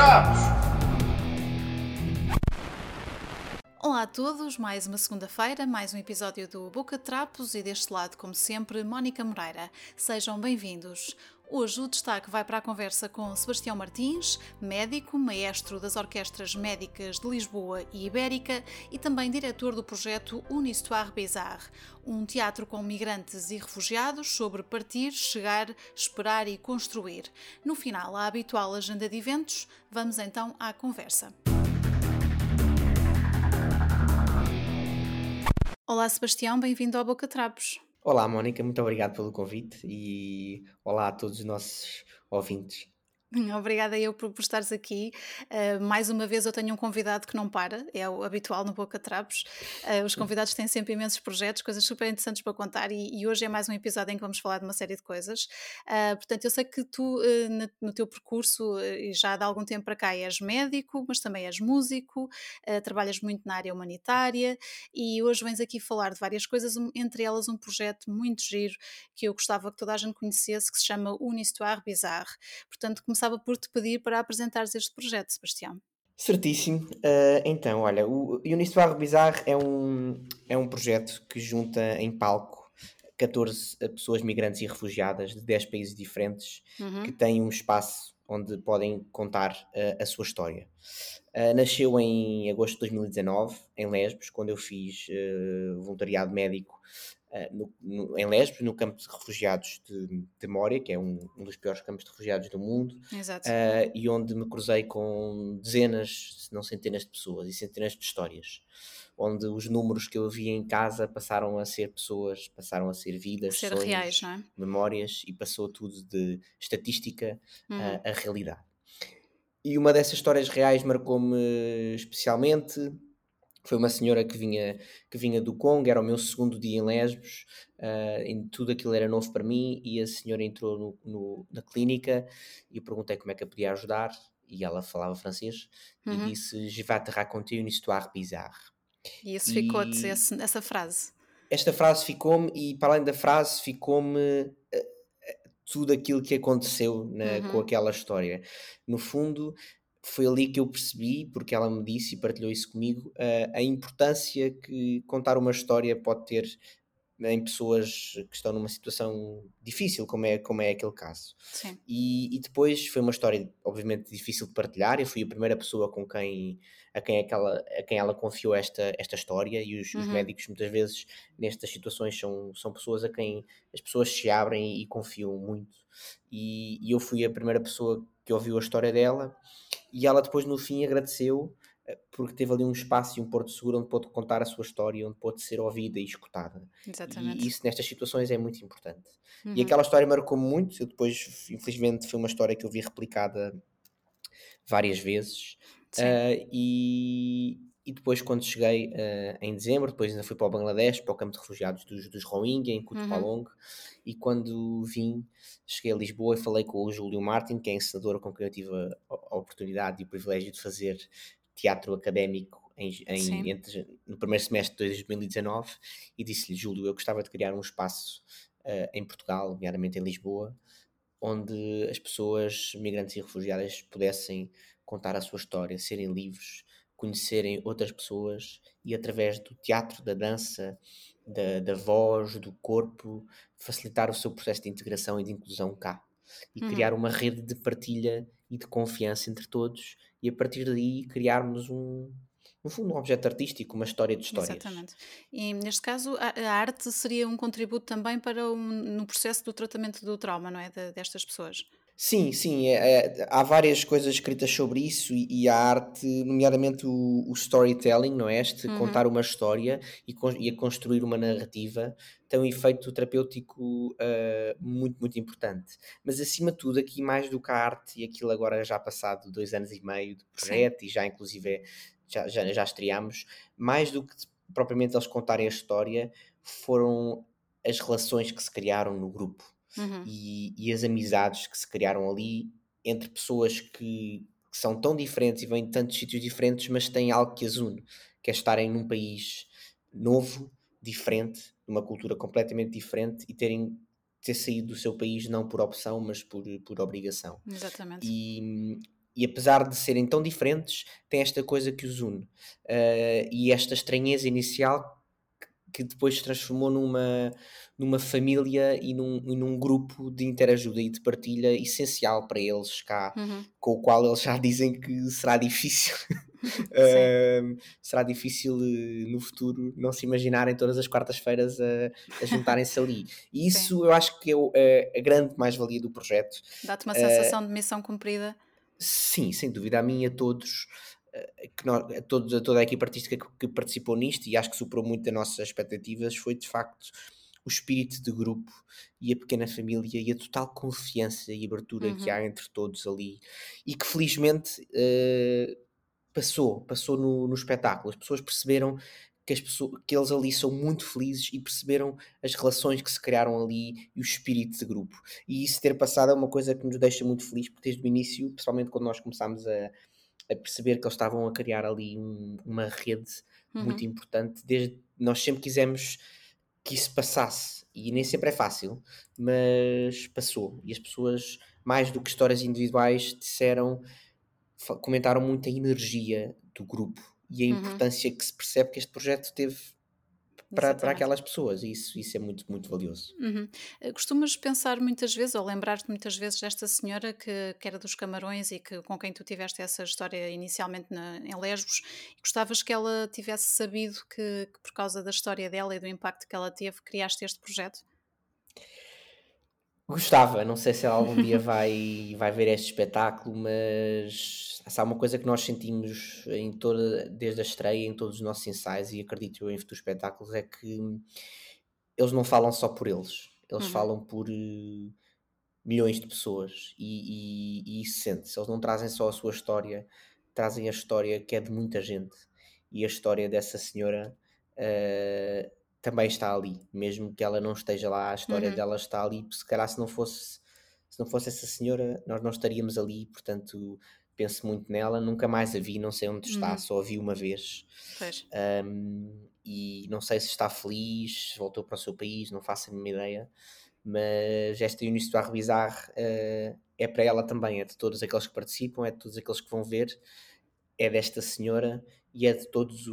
Trapos! Olá a todos, mais uma segunda-feira, mais um episódio do Boca Trapos e deste lado, como sempre, Mónica Moreira. Sejam bem-vindos. Hoje o destaque vai para a conversa com Sebastião Martins, médico, maestro das orquestras médicas de Lisboa e Ibérica e também diretor do projeto Unistoire Bizarre, um teatro com migrantes e refugiados sobre partir, chegar, esperar e construir. No final, a habitual agenda de eventos, vamos então à conversa. Olá Sebastião, bem-vindo ao Boca Trapos. Olá, Mónica, muito obrigado pelo convite e olá a todos os nossos ouvintes. Obrigada eu por, por estares aqui. Uh, mais uma vez eu tenho um convidado que não para, é o habitual no Boca Trapos. Uh, os convidados têm sempre imensos projetos, coisas super interessantes para contar e, e, hoje é mais um episódio em que vamos falar de uma série de coisas. Uh, portanto, eu sei que tu, no, no, teu percurso, e já há algum tempo para cá, és médico, mas também és músico, trabalhas muito na área humanitária e hoje vens aqui falar de várias coisas, entre elas um projeto muito giro que eu gostava que toda a gente conhecesse, que se chama Unistoire Bizarre. Portanto, começava por te pedir para apresentares este projeto, Sebastião. Certíssimo. Uh, então, olha, o Unistoire Bizarre é um, é um projeto que junta em palco 14 pessoas migrantes e refugiadas de 10 países diferentes uhum. que têm um espaço onde podem contar uh, a sua história. Uh, nasceu em agosto de 2019, em Lesbos, quando eu fiz uh, voluntariado médico no, no, em Lesbos, no campo de refugiados de, de Mória, que é um, um, dos piores campos de refugiados do mundo, e onde me cruzei com dezenas, se não centenas de pessoas e centenas de histórias onde os números que eu via em casa passaram a ser pessoas, passaram a ser vidas, ser sonhos, reais, é? memórias e passou tudo de estatística uhum. a, a realidade. E uma dessas histórias reais marcou-me especialmente. Foi uma senhora que vinha, que vinha do Congo, era o meu segundo dia em Lesbos, uh, em tudo aquilo era novo para mim. E a senhora entrou no, no, na clínica e eu perguntei como é que a podia ajudar. E ela falava francês uhum. e disse: Je vais te raconter une histoire bizarre. E isso ficou-te, essa frase? Esta frase ficou-me, e para além da frase, ficou-me uh, tudo aquilo que aconteceu na, uhum. com aquela história. No fundo, foi ali que eu percebi, porque ela me disse e partilhou isso comigo, uh, a importância que contar uma história pode ter em pessoas que estão numa situação difícil, como é, como é aquele caso. E, e, depois foi uma história, obviamente, difícil de partilhar. Eu fui a primeira pessoa com quem, a, quem aquela, a quem ela confiou esta, esta história, e os, uhum. os, médicos, muitas vezes, nestas situações, são, são pessoas a quem as pessoas se abrem e confiam muito. E, e eu fui a primeira pessoa que ouviu a história dela, e ela depois, no fim, agradeceu porque teve ali um espaço e um porto seguro onde pôde contar a sua história, onde pôde ser ouvida e escutada. Exatamente. E isso nestas situações é muito importante. Uhum. E aquela história marcou-me muito. Eu depois, infelizmente, foi uma história que eu vi replicada várias vezes. Uh, e, e depois, quando cheguei uh, em dezembro, depois ainda fui para o Bangladesh, para o campo de refugiados dos, dos Rohingya, em Kutupalong. Uhum. E quando vim, cheguei a Lisboa e falei com o Júlio Martin, que é ensinador com quem eu tive a, a oportunidade e o privilégio de fazer teatro académico em, em, entre, no primeiro semestre de 2019 e disse-lhe, Júlio, eu gostava de criar um espaço uh, em Portugal, nomeadamente em Lisboa, onde as pessoas, migrantes e refugiadas, pudessem contar a sua história, serem livres, conhecerem outras pessoas e através do teatro, da dança, da, da voz, do corpo, facilitar o seu processo de integração e de inclusão cá. E uhum. criar uma rede de partilha e de confiança entre todos e a partir daí criarmos um, no fundo, um objeto artístico, uma história de histórias. Exatamente. E neste caso, a, a arte seria um contributo também para um, no processo do tratamento do trauma, não é? De, destas pessoas. Sim, sim, é, é, há várias coisas escritas sobre isso e, e a arte, nomeadamente o, o, storytelling, não é? Este uhum. contar uma história e, e, a construir uma narrativa tem um efeito terapêutico uh, muito, muito importante. Mas acima de tudo, aqui mais do que a arte, e aquilo agora já passado dois anos e meio de projeto sim. e já inclusive é, já, já, já estreámos, mais do que propriamente eles contarem a história, foram as relações que se criaram no grupo uhum. e, e, as amizades que se criaram ali entre pessoas que, que, são tão diferentes e vêm de tantos sítios diferentes, mas têm algo que as une, que é estarem num país novo, diferente, numa cultura completamente diferente e terem ter saído do seu país não por opção, mas por, por obrigação. Exatamente. E, e apesar de serem tão diferentes, tem esta coisa que os une. Uh, e esta estranheza inicial que depois se transformou numa, numa família e num, e num grupo de interajuda e de partilha essencial para eles cá, uhum. com o qual eles já dizem que será difícil. uh, será difícil uh, no futuro não se imaginarem todas as quartas-feiras a, a juntarem-se ali. E isso Sim. eu acho que é, é a grande mais-valia do projeto. Dá-te uma sensação uh, de missão cumprida. Sim, sem dúvida, a mim e a todos que nós, a, todos, a toda a equipa artística que, que, participou nisto e acho que superou muito as nossas expectativas foi de facto o espírito de grupo e a pequena família e a total confiança e abertura uhum. que há entre todos ali e que felizmente uh, passou, passou no, no espetáculo. As pessoas perceberam que, as pessoas, que eles ali são muito felizes e perceberam as relações que se criaram ali e o espírito de grupo. E isso ter passado é uma coisa que nos deixa muito felizes, porque desde o início, principalmente quando nós começámos a, a perceber que eles estavam a criar ali um, uma rede uhum. muito importante. Desde, nós sempre quisemos que isso passasse e nem sempre é fácil, mas passou. E as pessoas, mais do que histórias individuais, disseram, comentaram muito a energia do grupo e a uhum. importância que se percebe que este projeto teve para, para aquelas pessoas, e isso, isso é muito, muito valioso. Uhum. Eh, costumas pensar muitas vezes, ou lembrar-te muitas vezes desta senhora que, que era dos Camarões e que, com quem tu tiveste essa história inicialmente na, em Lesbos, e gostavas que ela tivesse sabido que, que, por causa da história dela e do impacto que ela teve, criaste este projeto? Gostava, não sei se ela algum dia vai, vai ver este espetáculo, mas há uma coisa que nós sentimos em toda, desde a estreia, em todos os nossos ensaios, e acredito eu em futuros espetáculos, é que eles não falam só por eles, eles uhum. falam por uh, milhões de pessoas, e, e, e isso sente-se. Eles não trazem só a sua história, trazem a história que é de muita gente, e a história dessa senhora. Uh, também está ali, mesmo que ela não esteja lá, a história uhum. dela está ali, se calhar se não fosse se não fosse essa senhora, nós não estaríamos ali, portanto penso muito nela, nunca mais a vi, não sei onde está, uhum. só a vi uma vez um, e não sei se está feliz, voltou para o seu país, não faço a mínima ideia, mas esta Início do Arbizar uh, é para ela também, é de todos aqueles que participam, é de todos aqueles que vão ver, é desta senhora e é de todas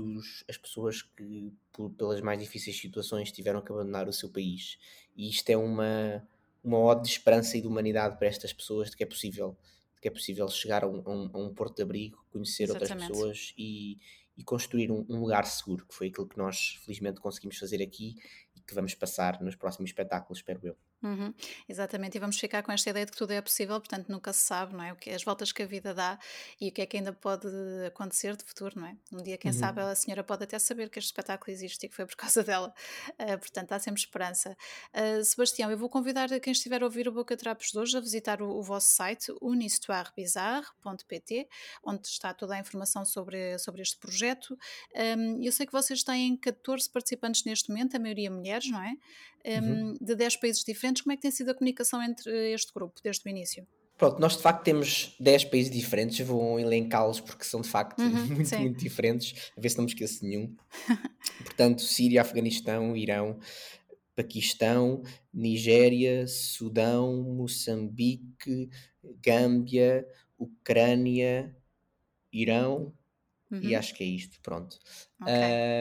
as pessoas que, por, pelas mais difíceis situações, tiveram que abandonar o seu país. E isto é uma, uma ode de esperança e de humanidade para estas pessoas, de que é possível, de que é possível chegar a um, a um, a um porto de abrigo, conhecer Exatamente. outras pessoas e, e construir um, um, lugar seguro, que foi aquilo que nós felizmente conseguimos fazer aqui e que vamos passar nos próximos espetáculos, espero eu. Uhum, exatamente, e vamos ficar com esta ideia de que tudo é possível, portanto nunca se sabe, não é? O que, as voltas que a vida dá e o que é que ainda pode acontecer de futuro, não é? Um dia, quem uhum. sabe, a senhora pode até saber que este espetáculo existe e que foi por causa dela, uh, portanto há sempre esperança. Uh, Sebastião, eu vou convidar quem estiver a ouvir o Boca Trapos de hoje a visitar o, o vosso site, unistoirebizarre.pt, onde está toda a informação sobre, sobre este projeto. Um, eu sei que vocês têm 14 participantes neste momento, a maioria mulheres, não é? Um, uhum. De 10 países diferentes. Como é que tem sido a comunicação entre este grupo desde o início? Pronto, nós de facto temos 10 países diferentes, vou elencá-los porque são de facto uhum, muito, sim. muito diferentes, a ver se não me esqueço de nenhum. Portanto, Síria, Afeganistão, Irão, Paquistão, Nigéria, Sudão, Moçambique, Gâmbia, Ucrânia, Irão, uhum. e acho que é isto, pronto. Okay.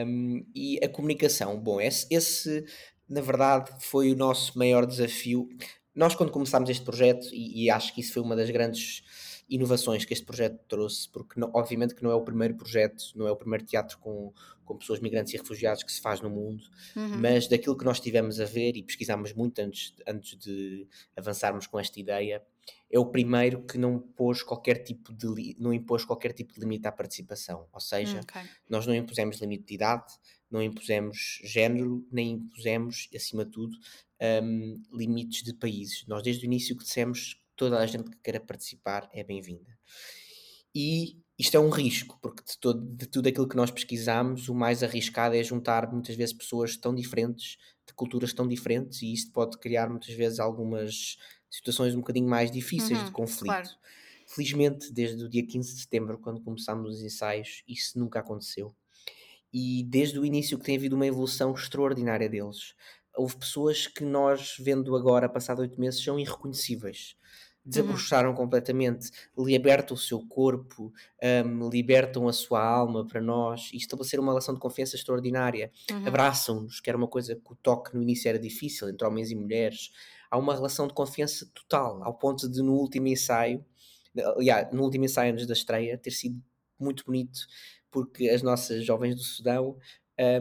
Um, e a comunicação, bom, esse, esse na verdade, foi o nosso maior desafio. Nós, quando começámos este projeto, e, e acho que isso foi uma das grandes inovações que este projeto trouxe, porque não, obviamente que não é o primeiro projeto, não é o primeiro teatro com, com pessoas migrantes e refugiados que se faz no mundo, uhum. mas daquilo que nós tivemos a ver e pesquisámos muito antes, antes de avançarmos com esta ideia, é o primeiro que não pôs qualquer tipo de não impôs qualquer tipo de limite à participação, ou seja, okay. nós não impusemos limite de idade, não impusemos género, nem impusemos, acima de tudo, um, limites de países. Nós desde o início que dissemos que toda a gente que queira participar é bem-vinda. E isto é um risco, porque de, todo, de tudo aquilo que nós pesquisamos, o mais arriscado é juntar muitas vezes pessoas tão diferentes, de culturas tão diferentes, e isto pode criar muitas vezes algumas situações um bocadinho mais difíceis uhum, de conflito. Claro. Felizmente, desde o dia 15 de setembro, quando começámos os ensaios, isso nunca aconteceu e desde o início que tem havido uma evolução extraordinária deles. Houve pessoas que nós, vendo agora, passado oito meses, são irreconhecíveis. desabrocharam uhum. completamente, libertam o seu corpo, um, libertam a sua alma para nós e estabeleceram uma relação de confiança extraordinária. Uhum. Abraçam-nos, que era uma coisa que o toque no início era difícil entre homens e mulheres. Há uma relação de confiança total, ao ponto de no último ensaio, aliás, no último ensaio antes da estreia, ter sido muito bonito, porque as nossas jovens do Sudão,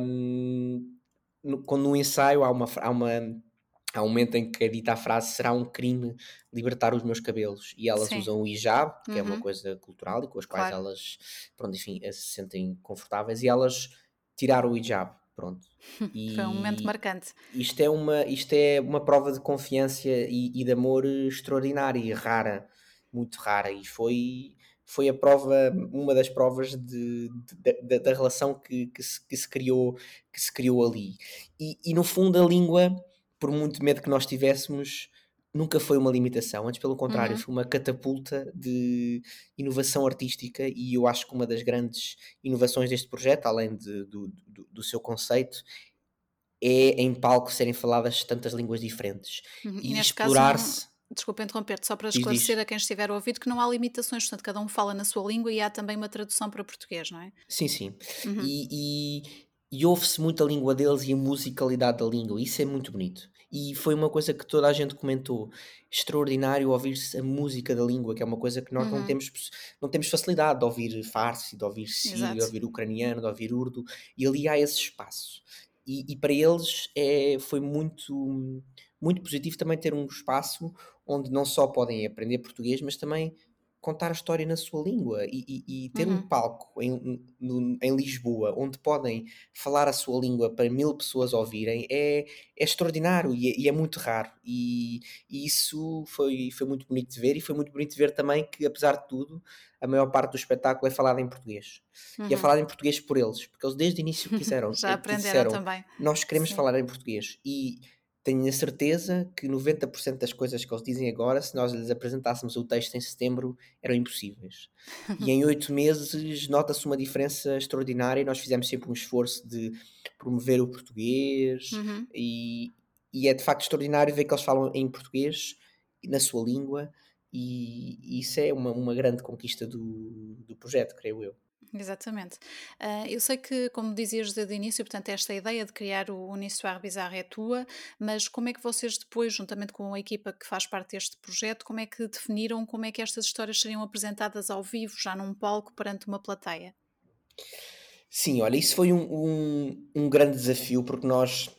um, no, quando no ensaio há uma, há uma há um momento em que é dita a frase será um crime libertar os meus cabelos e elas Sim. usam o hijab, que uhum. é uma uhum. coisa cultural e com as quais claro. elas, pronto, enfim, se sentem confortáveis e elas tiraram o hijab, pronto. E Foi um momento marcante. Isto é uma, isto é uma prova de confiança e, e de amor extraordinária e rara, muito rara e foi foi a prova, uma das provas de, de, de, da relação que, que, se, que, se, criou, que se criou ali. E, e no fundo a língua por muito medo que nós tivéssemos, nunca foi uma limitação, antes pelo contrário, uhum. foi uma catapulta de inovação artística e eu acho que uma das grandes inovações deste projeto, além de, do, do, do, seu conceito, é em palco serem faladas tantas línguas diferentes uhum. e, e explorar-se. Desculpa interromper-te, só para esclarecer a quem estiver a ouvir que não há limitações, portanto, cada um fala na sua língua e há também uma tradução para português, não é? Sim, sim. Uhum. E, e, e ouve-se muito a língua deles e a musicalidade da língua, isso é muito bonito e foi uma coisa que toda a gente comentou. Extraordinário ouvir-se a música da língua, que é uma coisa que nós uhum. não, temos, não temos facilidade de ouvir farsi, de ouvir sírio, de ouvir ucraniano, de ouvir urdo, e ali há esse espaço. E, e para eles é, foi muito, muito positivo também ter um espaço onde não só podem aprender português, mas também contar a história na sua língua e, e, e ter uhum. um palco em, no, em Lisboa onde podem falar a sua língua para mil pessoas ouvirem é, é extraordinário e é, e é muito raro e, isso foi, foi muito bonito de ver e foi muito bonito de ver também que apesar de tudo a maior parte do espetáculo é falada em português uhum. e é uhum. falada em português por eles porque eles desde o início quiseram já aprenderam disseram, também nós queremos Sim. falar em português e tenho a certeza que 90% das coisas que eles dizem agora, se nós lhes apresentássemos o texto em setembro, eram impossíveis. e em oito meses nota-se uma diferença extraordinária. Nós fizemos sempre um esforço de promover o português uhum. e, e, é de facto extraordinário ver que eles falam em português, na sua língua, e, e isso é uma, uma grande conquista do, do projeto, creio eu. Exatamente. Uh, eu sei que, como dizias desde o início, portanto, esta ideia de criar o Unissoir Bizarre é tua, mas como é que vocês depois, juntamente com a equipa que faz parte deste projeto, como é que definiram como é que estas histórias seriam apresentadas ao vivo, já num palco, perante uma plateia? Sim, olha, isso foi um, um, um grande desafio, porque nós,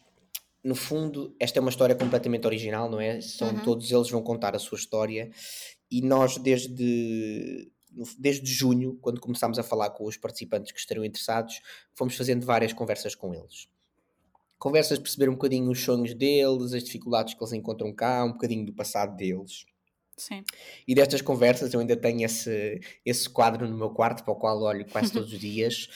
no fundo, esta é uma história completamente original, não é? São, uhum. Todos eles vão contar a sua história e nós, desde desde junho, quando começámos a falar com os participantes que estariam interessados, fomos fazendo várias conversas com eles. Conversas de perceber um bocadinho os sonhos deles, as dificuldades que eles encontram cá, um bocadinho do passado deles. Sim. E destas conversas eu ainda tenho esse, esse quadro no meu quarto para o qual olho quase todos os dias.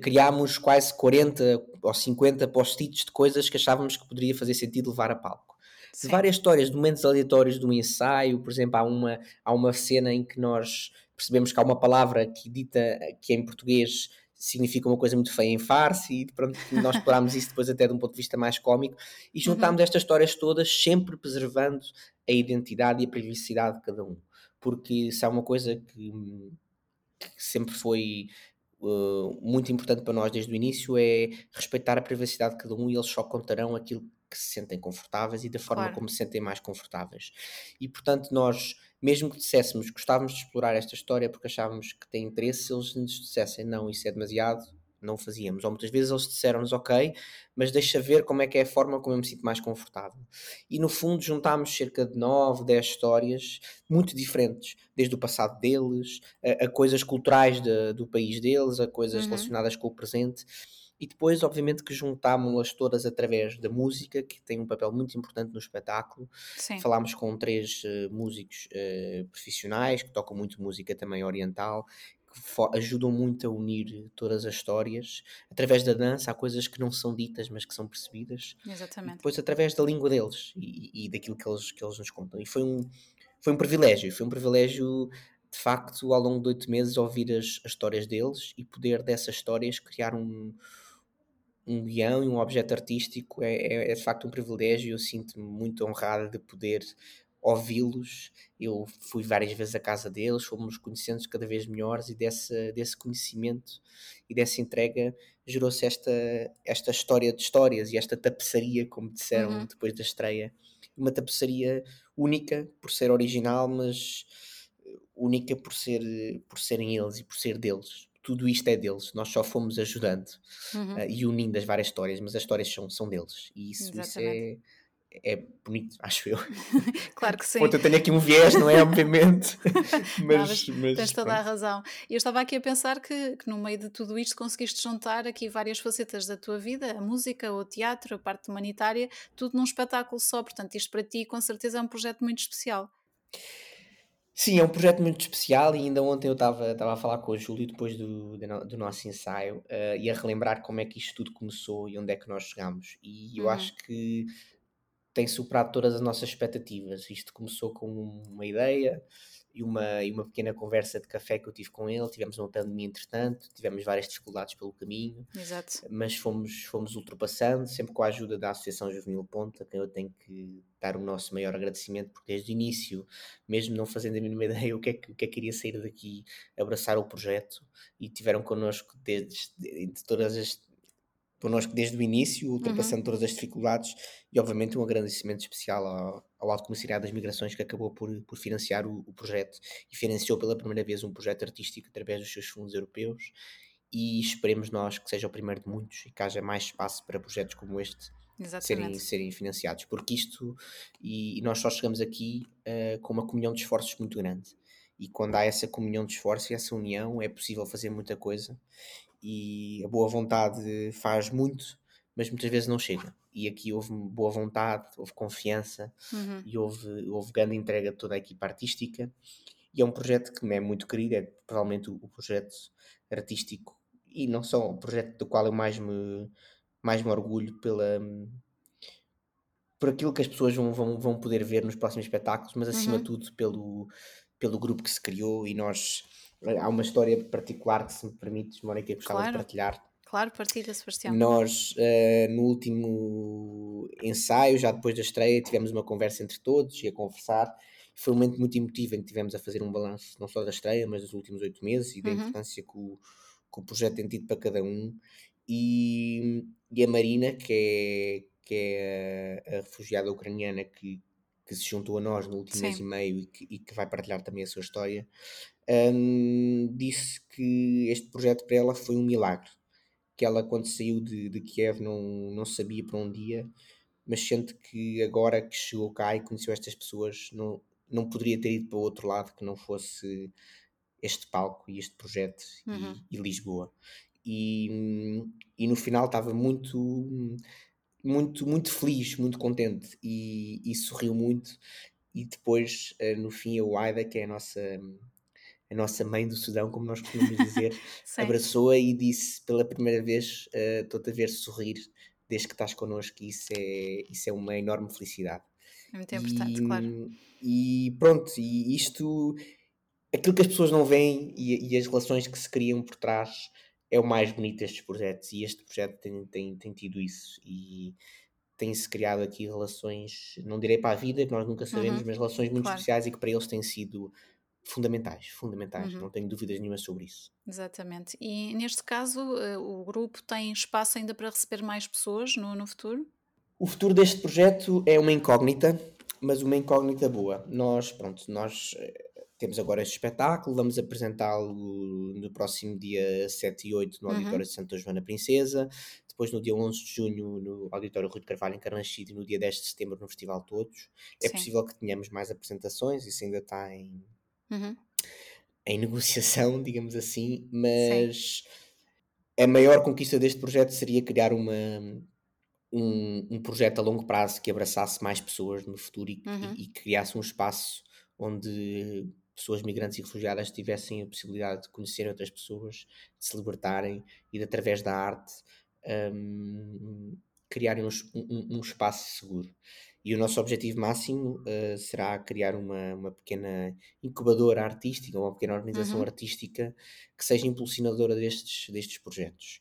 Criámos quase 40 ou 50 post-its de coisas que achávamos que poderia fazer sentido levar a palco. De várias histórias, de momentos aleatórios do ensaio, por exemplo, há uma, há uma cena em que nós percebemos que há uma palavra que dita que em português significa uma coisa muito feia em farsi e pronto, nós explorámos isso depois até de um ponto de vista mais cómico e juntámos uhum. estas histórias todas sempre preservando a identidade e a privacidade de cada um porque se há uma coisa que, que sempre foi uh, muito importante para nós desde o início é respeitar a privacidade de cada um e eles só contarão aquilo que se sentem confortáveis e da forma claro. como se sentem mais confortáveis e portanto nós mesmo que disséssemos gostávamos de explorar esta história porque achávamos que tem interesse, se eles nos dissessem não, isso é demasiado, não fazíamos. Ou muitas vezes eles disseram-nos ok, mas deixa ver como é que é a forma como eu me sinto mais confortável. E no fundo juntámos cerca de 9, 10 histórias muito diferentes, desde o passado deles, a, a coisas culturais de, do país deles, a coisas uhum. relacionadas com o presente e depois, obviamente, que juntámos-las todas através da música, que tem um papel muito importante no espetáculo. Sim. Falámos com três uh, músicos uh, profissionais que tocam muito música também oriental, que ajudam muito a unir todas as histórias. Através da dança, há coisas que não são ditas, mas que são percebidas. Exatamente. E depois, através da língua deles e, e daquilo que eles, que eles nos contam. E foi um, foi um privilégio, foi um privilégio de facto, ao longo de oito meses, ouvir as, as, histórias deles e poder dessas histórias criar um, um guião e um objeto artístico é, é, é, de facto um privilégio. Eu sinto-me muito honrado de poder ouvi-los. Eu fui várias vezes à casa deles, fomos conhecendo cada vez melhores e desse, desse conhecimento e dessa entrega gerou-se esta, esta história de histórias e esta tapeçaria, como disseram uhum. depois da estreia. Uma tapeçaria única por ser original, mas única por, ser, por serem eles e por ser deles. Tudo isto é deles, nós só fomos ajudando uhum. uh, e unindo as várias histórias, mas as histórias são, são deles. E isso, isso é, é bonito, acho eu. claro que sim. Ponto, eu tenho aqui um viés, não é? Obviamente. mas, não, mas, tens toda pronto. a razão. E eu estava aqui a pensar que, que, no meio de tudo isto conseguiste juntar aqui várias facetas da tua vida, a música, o teatro, a parte humanitária, tudo num espetáculo só. Portanto, isto para ti com certeza é um projeto muito especial. Sim, é um projeto muito especial e ainda ontem eu estava a falar com o Júlio depois do, do, nosso ensaio uh, e a relembrar como é que isto tudo começou e onde é que nós chegamos. E eu uhum. acho que tem superado todas as nossas expectativas. Isto começou com uma ideia e uma, e uma pequena conversa de café que eu tive com ele. Tivemos uma pandemia entretanto, tivemos várias dificuldades pelo caminho, Exato. mas fomos, fomos ultrapassando, sempre com a ajuda da Associação Juvenil Ponta, a quem eu tenho que dar o nosso maior agradecimento, porque desde o início, mesmo não fazendo a mínima ideia o que é que, o que, é que iria sair daqui, abraçar o projeto e tiveram connosco desde, de todas as connosco desde o início, ultrapassando uhum. todas as dificuldades e obviamente um agradecimento especial ao, ao Alto Comissariado das Migrações que acabou por, por financiar o, o, projeto e financiou pela primeira vez um projeto artístico através dos seus fundos europeus. E esperemos nós que seja o primeiro de muitos e que haja mais espaço para projetos como este serem, serem financiados, porque isto e, e nós só chegamos aqui uh, com uma comunhão de esforços muito grande. E quando há essa comunhão de esforços e essa união é possível fazer muita coisa e a boa vontade faz muito, mas muitas vezes não chega. E aqui houve boa vontade, houve confiança uhum. e houve, houve grande entrega de toda a equipa artística. E é um projeto que me é muito querido, é provavelmente o, o projeto artístico e não só o projeto do qual eu mais me, mais me orgulho pela, por aquilo que as pessoas vão, vão, vão poder ver nos próximos espetáculos, mas acima uhum. de tudo pelo, pelo grupo que se criou e nós há uma história particular que, se me permites, Mónica, gostava claro. de partilhar. Claro, partilha, Sebastião. Nós, uh, no último ensaio, já depois da estreia, tivemos uma conversa entre todos e a conversar. Foi um momento muito emotivo em que tivemos a fazer um balanço, não só da estreia, mas dos últimos oito meses e da uhum. importância que o, que o projeto tem tido para cada um. E, e a Marina, que é, que é a, a refugiada ucraniana que, que se juntou a nós no último Sim. mês e meio e que, e que, vai partilhar também a sua história, um, disse que este projeto para ela foi um milagre. Que ela, quando saiu de, de Kiev, não, não sabia para onde ia, mas sente que agora que chegou cá e conheceu estas pessoas, não, não poderia ter ido para o outro lado que não fosse este palco e este projeto uhum. e, e, Lisboa. E, e no final estava muito, muito, muito feliz, muito contente e, e sorriu muito. E depois, eh, no fim, a Waida, que é a nossa a nossa mãe do Sudão, como nós costumamos dizer, abraçou-a e disse pela primeira vez: uh, Estou-te a ver sorrir desde que estás connosco, e isso é, isso é uma enorme felicidade. É muito importante, e, claro. E pronto, e isto, aquilo que as pessoas não veem e, e, as relações que se criam por trás é o mais bonito destes projetos, e este projeto tem, tem, tem tido isso. E tem-se criado aqui relações, não direi para a vida, que nós nunca sabemos, uhum. mas relações muito claro. especiais e que para eles têm sido fundamentais, fundamentais, uhum. não tenho dúvidas nenhuma sobre isso. Exatamente. E neste caso, uh, o grupo tem espaço ainda para receber mais pessoas no, no futuro? O futuro deste projeto é uma incógnita, mas uma incógnita boa. Nós, pronto, nós eh, temos agora este espetáculo, vamos apresentá-lo no próximo dia 7 e 8 no uhum. Auditório de Santa Joana Princesa, depois no dia 11 de junho no Auditório Rui de Carvalho em Carnaxide e no dia 10 de setembro no Festival Todos. É Sim. possível que tenhamos mais apresentações, isso ainda está em, Uhum. em negociação, digamos assim, mas Sim. a maior conquista deste projeto seria criar uma, um, um projeto a longo prazo que abraçasse mais pessoas no futuro e, uhum. e, e criasse um espaço onde pessoas migrantes e refugiadas tivessem a possibilidade de conhecer outras pessoas, de se libertarem e de, através da arte, um, criarem um, um, um, espaço seguro. E o nosso objetivo máximo uh, será criar uma, uma pequena incubadora artística, uma pequena organização uhum. artística que seja impulsionadora destes, destes projetos.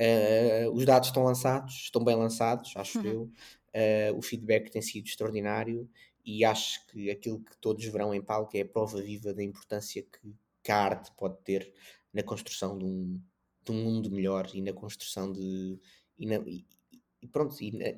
Uh, os dados estão lançados, estão bem lançados, acho uhum. eu. Uh, o feedback tem sido extraordinário e acho que aquilo que todos verão em palco é a prova viva da importância que, que a arte pode ter na construção de um, de um mundo melhor e na construção de. E, na, e, e pronto, e na,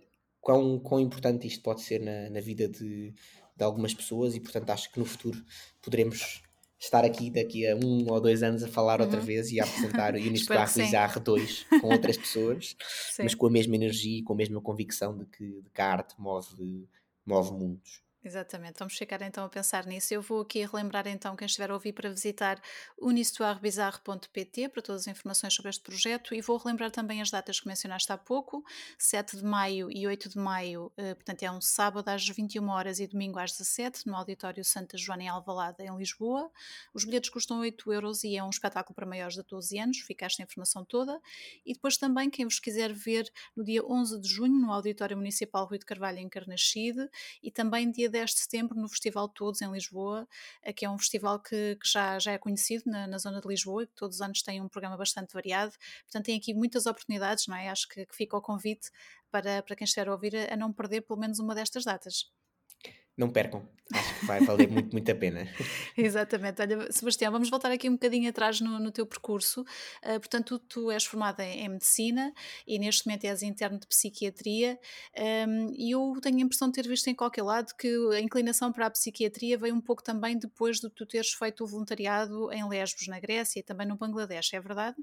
quão, quão importante isto pode ser na, na vida de, de algumas pessoas, e portanto acho que no futuro poderemos estar aqui daqui a um ou dois anos a falar uhum. outra vez e a apresentar o Unisquar Bizarre 2 com outras pessoas, mas com a mesma energia e com a mesma convicção de que, de que a arte move, move mundos. Exatamente, vamos ficar então a pensar nisso. Eu vou aqui relembrar então quem estiver a ouvir para visitar unistoirebizarre.pt para todas as informações sobre este projeto e vou relembrar também as datas que mencionaste há pouco, 7 de maio e 8 de maio, eh, portanto é um sábado às 21 horas e domingo às 17 no Auditório Santa Joana em Alvalade, em Lisboa. Os bilhetes custam 8 euros e é um espetáculo para maiores de 12 anos, fica esta informação toda. E depois também quem vos quiser ver no dia 11 de junho no Auditório Municipal Rui de Carvalho em Carnaxide e também dia 10 de setembro no Festival Todos em Lisboa, eh, que é um festival que, que já, já é conhecido na, na, zona de Lisboa e que todos os anos tem um programa bastante variado. Portanto, tem aqui muitas oportunidades, não é? Acho que, que fica o convite para, para quem estiver a ouvir a, a não perder pelo menos uma destas datas não percam. Acho que vai valer muito, muito a pena. Exatamente. Olha, Sebastião, vamos voltar aqui um bocadinho atrás no, no teu percurso. Uh, portanto, tu, tu, és formada em, em, medicina e neste momento és interno de psiquiatria. Um, e eu tenho a impressão de ter visto em qualquer lado que a inclinação para a psiquiatria veio um pouco também depois de tu teres feito o voluntariado em Lesbos, na Grécia e também no Bangladesh, é verdade?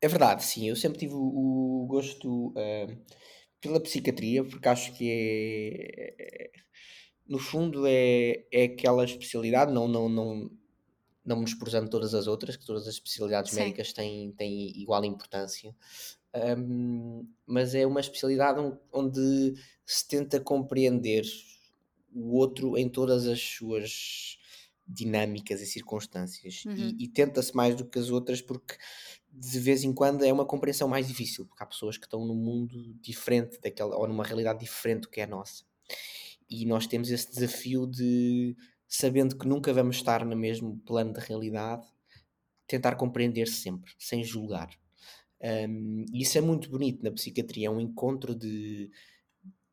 É verdade, sim. Eu sempre tive o, o gosto uh, pela psiquiatria porque acho que é no fundo é, é aquela especialidade, não, não, não, não menosprezando todas as outras, que todas as especialidades Sim. médicas têm, têm igual importância, um, mas é uma especialidade onde se tenta compreender o outro em todas as suas dinâmicas e circunstâncias uhum. e, e tenta-se mais do que as outras porque de vez em quando é uma compreensão mais difícil porque há pessoas que estão num mundo diferente daquela ou numa realidade diferente do que é a nossa e nós temos esse desafio de, sabendo que nunca vamos estar no mesmo plano de realidade, tentar compreender sempre, sem julgar. Um, isso é muito bonito na psiquiatria, é um encontro de,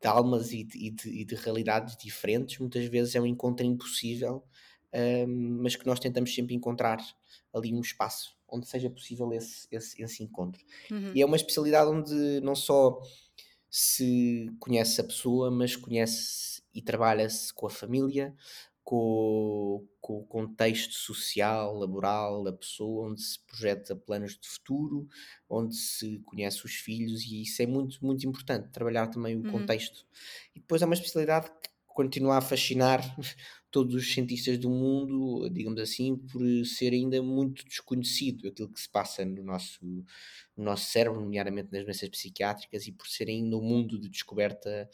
de almas e de, e, de, e de, realidades diferentes. Muitas vezes é um encontro impossível, um, mas que nós tentamos sempre encontrar ali um espaço onde seja possível esse, esse, esse encontro. Uhum. E é uma especialidade onde não só se conhece a pessoa, mas conhece e trabalha-se com a família, com, com, o contexto social, laboral da pessoa, onde se projeta planos de futuro, onde se conhece os filhos, e isso é muito, muito importante, trabalhar também o uhum. contexto. E depois é uma especialidade que continua a fascinar todos os cientistas do mundo, digamos assim, por ser ainda muito desconhecido aquilo que se passa no nosso, no nosso cérebro, nomeadamente nas doenças psiquiátricas, e por ser ainda um mundo de descoberta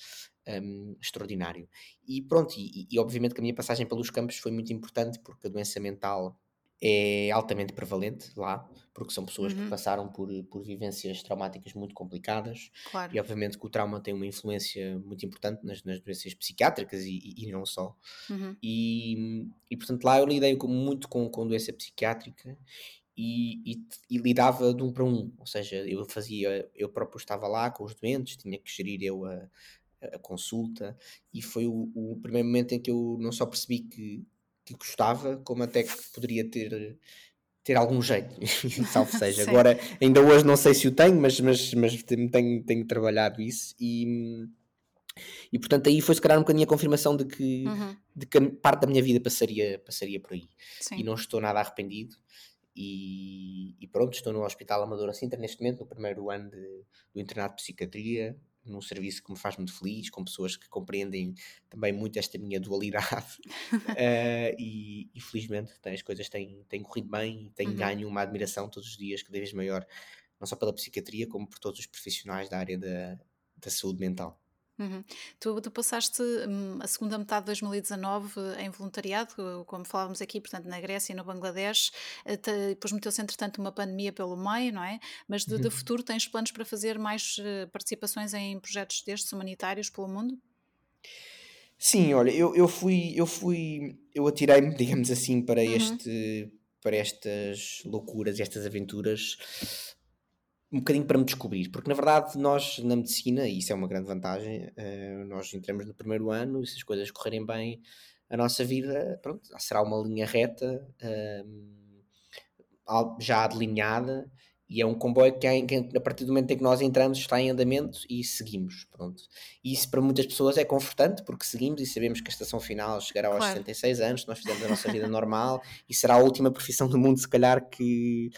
um, extraordinário. E pronto, e, e, obviamente que a minha passagem pelos campos foi muito importante porque a doença mental é altamente prevalente lá, porque são pessoas uhum. que passaram por, por vivências traumáticas muito complicadas claro. e obviamente que o trauma tem uma influência muito importante nas, nas doenças psiquiátricas e, e, não só. Uhum. E, e portanto lá eu lidei com, muito com, com doença psiquiátrica e, e, e, lidava de um para um, ou seja, eu fazia, eu próprio estava lá com os doentes, tinha que gerir eu a, a consulta, e foi o, o, primeiro momento em que eu não só percebi que, que gostava, como até que poderia ter, ter algum jeito, salvo seja. Agora, ainda hoje não sei se o tenho, mas, mas, mas tenho, tenho trabalhado isso e. E portanto aí foi se calhar um bocadinho a confirmação de que, uhum. de que parte da minha vida passaria, passaria por aí. Sim. E não estou nada arrependido. E, e, pronto, estou no Hospital Amadora Sintra neste momento, no primeiro ano de, do internato de psiquiatria, num serviço que me faz muito feliz, com pessoas que compreendem também muito esta minha dualidade uh, e, e, felizmente as coisas têm, têm corrido bem e tenho uhum. ganho uma admiração todos os dias cada vez maior, não só pela psiquiatria como por todos os profissionais da área da, da saúde mental. Uhum. Tu, tu, passaste hum, a segunda metade de 2019 em voluntariado, como falávamos aqui, portanto, na Grécia e no Bangladesh. Eh, depois meteu-se, entretanto, uma pandemia pelo meio, não é? Mas de, de uhum. futuro tens planos para fazer mais eh, participações em projetos destes humanitários pelo mundo? Sim, olha, eu, eu fui, eu fui, eu atirei-me, digamos assim, para uhum. este, para estas loucuras, estas aventuras um bocadinho para me descobrir, porque na verdade nós na medicina, e isso é uma grande vantagem, uh, nós entramos no primeiro ano e se as coisas correrem bem, a nossa vida pronto, será uma linha reta, uh, já delineada, e é um comboio que, a partir do momento em que nós entramos está em andamento e seguimos, pronto. E isso para muitas pessoas é confortante porque seguimos e sabemos que a estação final chegará aos claro. 66 anos, nós fizemos a nossa vida normal e será a última profissão do mundo se calhar que,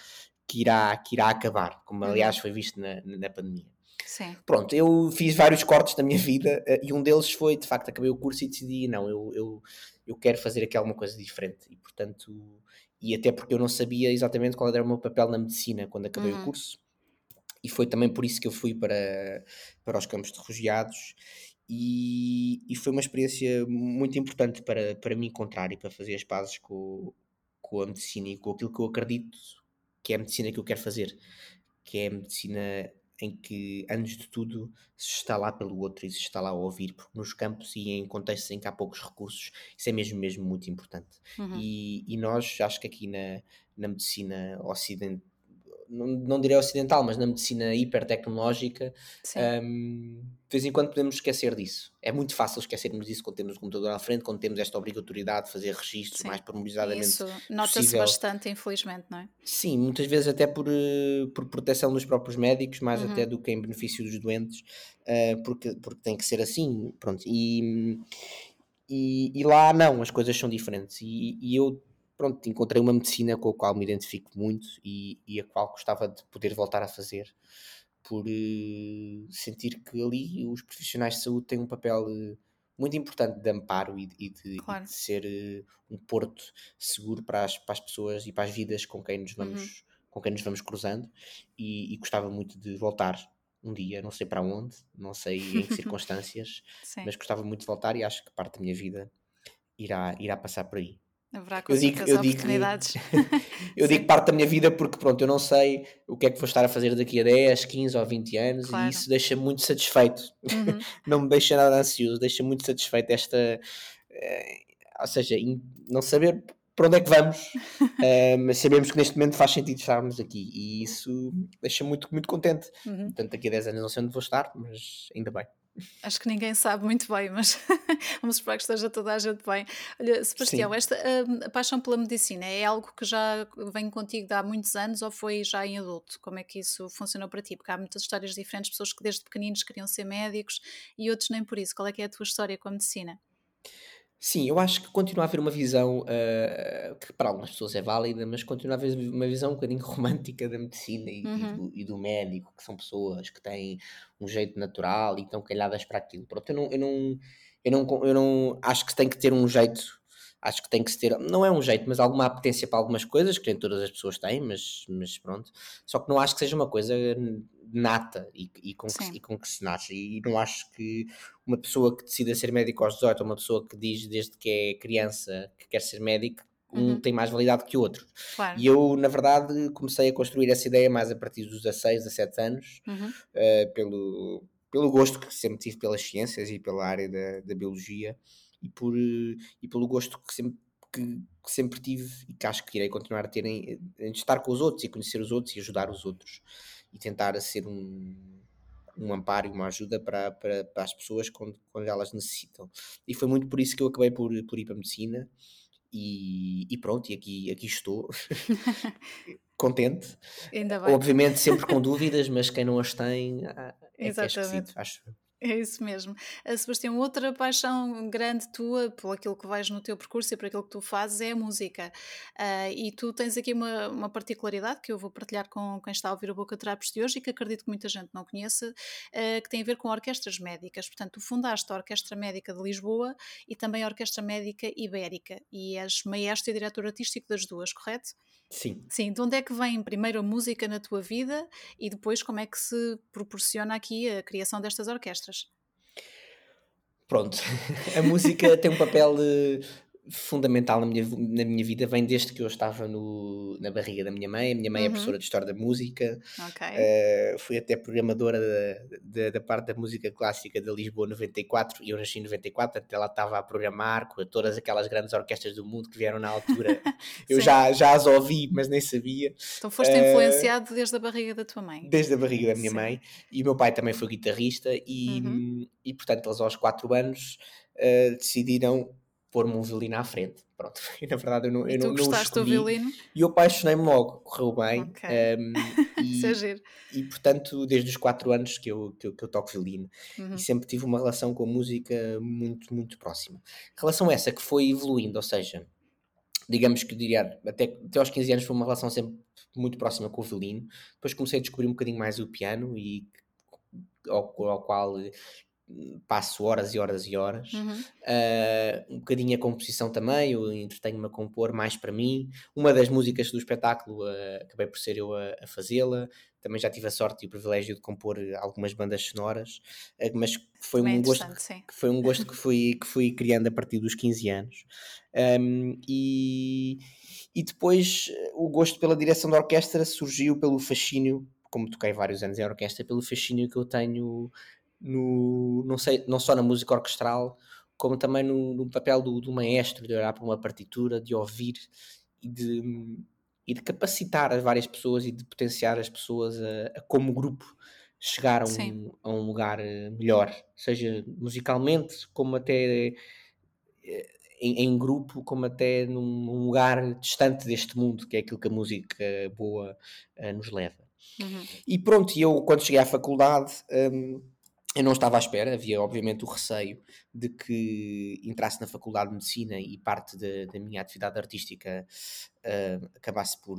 que, irá, que irá acabar, como uhum. aliás foi visto na, na pandemia. Sim. Pronto, eu fiz vários cortes da minha vida uh, e um deles foi, de facto, acabei o curso e decidi, não, eu, eu, eu quero fazer aqui alguma coisa diferente e portanto e até porque eu não sabia exatamente qual era o meu papel na medicina quando acabei uhum. o curso, e foi também por isso que eu fui para, para os campos de refugiados. E, e foi uma experiência muito importante para, para me encontrar e para fazer as pazes com, com a medicina e com aquilo que eu acredito que é a medicina que eu quero fazer, que é a medicina em que, antes de tudo, se está lá pelo outro e se está lá a ouvir, porque nos campos e em contextos em que há poucos recursos, isso é mesmo, mesmo muito importante. Uhum. E, e nós, acho que aqui na, na medicina ocidental, não, não direi ocidental, mas na medicina hipertecnológica, um, de vez em quando podemos esquecer disso. É muito fácil esquecermos disso quando temos o computador à frente, quando temos esta obrigatoriedade de fazer registros Sim. mais pormenorizadamente. Isso nota-se bastante, infelizmente, não é? Sim, muitas vezes até por, eh, por proteção dos próprios médicos, mais uhum. até do que em benefício dos doentes, uh, porque, porque tem que ser assim. Pronto. E, e, e lá não, as coisas são diferentes. E, e eu pronto, encontrei uma medicina com a qual me identifico muito e, e a qual gostava de poder voltar a fazer, por uh, sentir que ali os profissionais de saúde têm um papel uh, muito importante de amparo e, e, de, claro. e de, ser uh, um porto seguro para as, para as pessoas e para as vidas com quem nos vamos, uhum. com quem nos vamos cruzando e, e gostava muito de voltar um dia, não sei para onde, não sei em que circunstâncias, mas gostava muito de voltar e acho que parte da minha vida irá, irá passar por aí. Haverá eu digo, eu oportunidades. Digo, eu digo parte da minha vida porque, pronto, eu não sei o que é que vou estar a fazer daqui a 10, 15 ou 20 anos claro. e isso deixa-me muito satisfeito. Uhum. não me deixa nada ansioso, deixa-me muito satisfeito esta. Eh, ou seja, não saber para onde é que vamos, uh, mas sabemos que neste momento faz sentido estarmos aqui e isso deixa-me muito, muito contente. Uhum. Portanto, daqui a 10 anos não sei onde vou estar, mas ainda bem. Acho que ninguém sabe muito bem, mas vamos esperar que esteja toda a gente bem. Olha, Sebastião, Sim. esta a, a paixão pela medicina é algo que já vem contigo há muitos anos ou foi já em adulto? Como é que isso funcionou para ti? Porque há muitas histórias diferentes, pessoas que desde pequeninos queriam ser médicos e outros nem por isso. Qual é que é a tua história com a medicina? Sim, eu acho que continua a haver uma visão uh, que para algumas pessoas é válida, mas continua a haver uma visão um bocadinho romântica da medicina e, uhum. e, do, e, do, médico, que são pessoas que têm um jeito natural e estão calhadas para aquilo. Pronto, eu não, eu não, eu não, eu não acho que tem que ter um jeito acho que tem que se ter, não é um jeito, mas alguma apetência para algumas coisas, que nem todas as pessoas têm, mas, mas pronto. Só que não acho que seja uma coisa nata e, e, com, que, e com que se nasce. E não acho que uma pessoa que decida ser médico aos 18 ou uma pessoa que diz desde que é criança que quer ser médico, um uhum. tem mais validade que o outro. Claro. E eu, na verdade, comecei a construir essa ideia mais a partir dos 16, 17 anos, uhum. uh, pelo, pelo gosto que sempre tive pelas ciências e pela área da, da biologia e, por, e pelo gosto que sempre, que, que, sempre tive e que acho que irei continuar a ter em, em, estar com os outros e conhecer os outros e ajudar os outros e tentar ser um, um amparo e uma ajuda para, para, para as pessoas quando, quando elas necessitam. E foi muito por isso que eu acabei por, por ir para a medicina. E, e, pronto, e aqui, aqui estou, contente. Obviamente sempre com dúvidas, mas quem não as tem ah, é, é acho. É isso mesmo. Sebastião, outra paixão grande tua, por aquilo que vais no teu percurso e por aquilo que tu fazes, é a música. Uh, e tu tens aqui uma, uma particularidade que eu vou partilhar com quem está a ouvir o Boca Trapos de hoje e que acredito que muita gente não conheça, uh, que tem a ver com orquestras médicas. Portanto, tu fundaste a Orquestra Médica de Lisboa e também a Orquestra Médica Ibérica e és maestro e diretor artístico das duas, correto? Sim. Sim, de onde é que vem primeiro a música na tua vida e depois como é que se proporciona aqui a criação destas orquestras? Pronto, a música tem um papel fundamental na minha, na minha vida vem desde que eu estava no, na barriga da minha mãe. A minha mãe é Uhum. professora de História da Música, Ok. eh, fui até programadora da, da, da parte da música clássica da Lisboa 94 e eu nasci em 94, até ela estava a programar com todas aquelas grandes orquestras do mundo que vieram na altura. eu já, já as ouvi, mas nem sabia, Então foste eh, influenciado desde a barriga da tua mãe. desde a barriga da minha Sim. mãe. E o meu pai também foi guitarrista, e, Uhum. e portanto, eles aos 4 anos eh, decidiram pôr-me um violino à frente. Pronto, e na verdade eu não, E eu tu não, não gostaste do escolhi. violino? E eu apaixonei-me logo, correu bem. Ok. ehm, Isso é e, e portanto, desde os 4 anos que eu, que eu, que eu toco violino Uhum. e sempre tive uma relação com a música muito, muito próxima. Relação essa que foi evoluindo, ou seja, digamos que diria, até, até aos 15 anos foi uma relação sempre muito próxima com o violino. Depois comecei a descobrir um bocadinho mais o piano e ao, ao qual passo horas e horas e horas. Uhum. Uh, um bocadinho a composição também, eu entretenho-me a compor mais para mim. Uma das músicas do espetáculo uh, acabei por ser eu a, a fazê-la. Também já tive a sorte e o privilégio de compor algumas bandas sonoras, uh, mas foi Também é um gosto sim. que foi um gosto que fui, que fui criando a partir dos 15 anos. Um, e, e depois o gosto pela direção da orquestra surgiu pelo fascínio, como toquei vários anos em orquestra, pelo fascínio que eu tenho no, não, sei, não só na música orquestral, como também no, no papel do, do maestro, de olhar para uma partitura, de ouvir e de, e de capacitar as várias pessoas e de potenciar as pessoas a, a como grupo chegar a um, a um lugar eh, melhor, seja musicalmente, como até eh, em, em grupo, como até num, num lugar distante deste mundo, que é aquilo que a música boa eh, nos leva. Uhum. E pronto, eu quando cheguei à faculdade, hum, eu não estava à espera, havia obviamente o receio de que entrasse na faculdade de medicina e parte da, da minha atividade artística uh, acabasse por,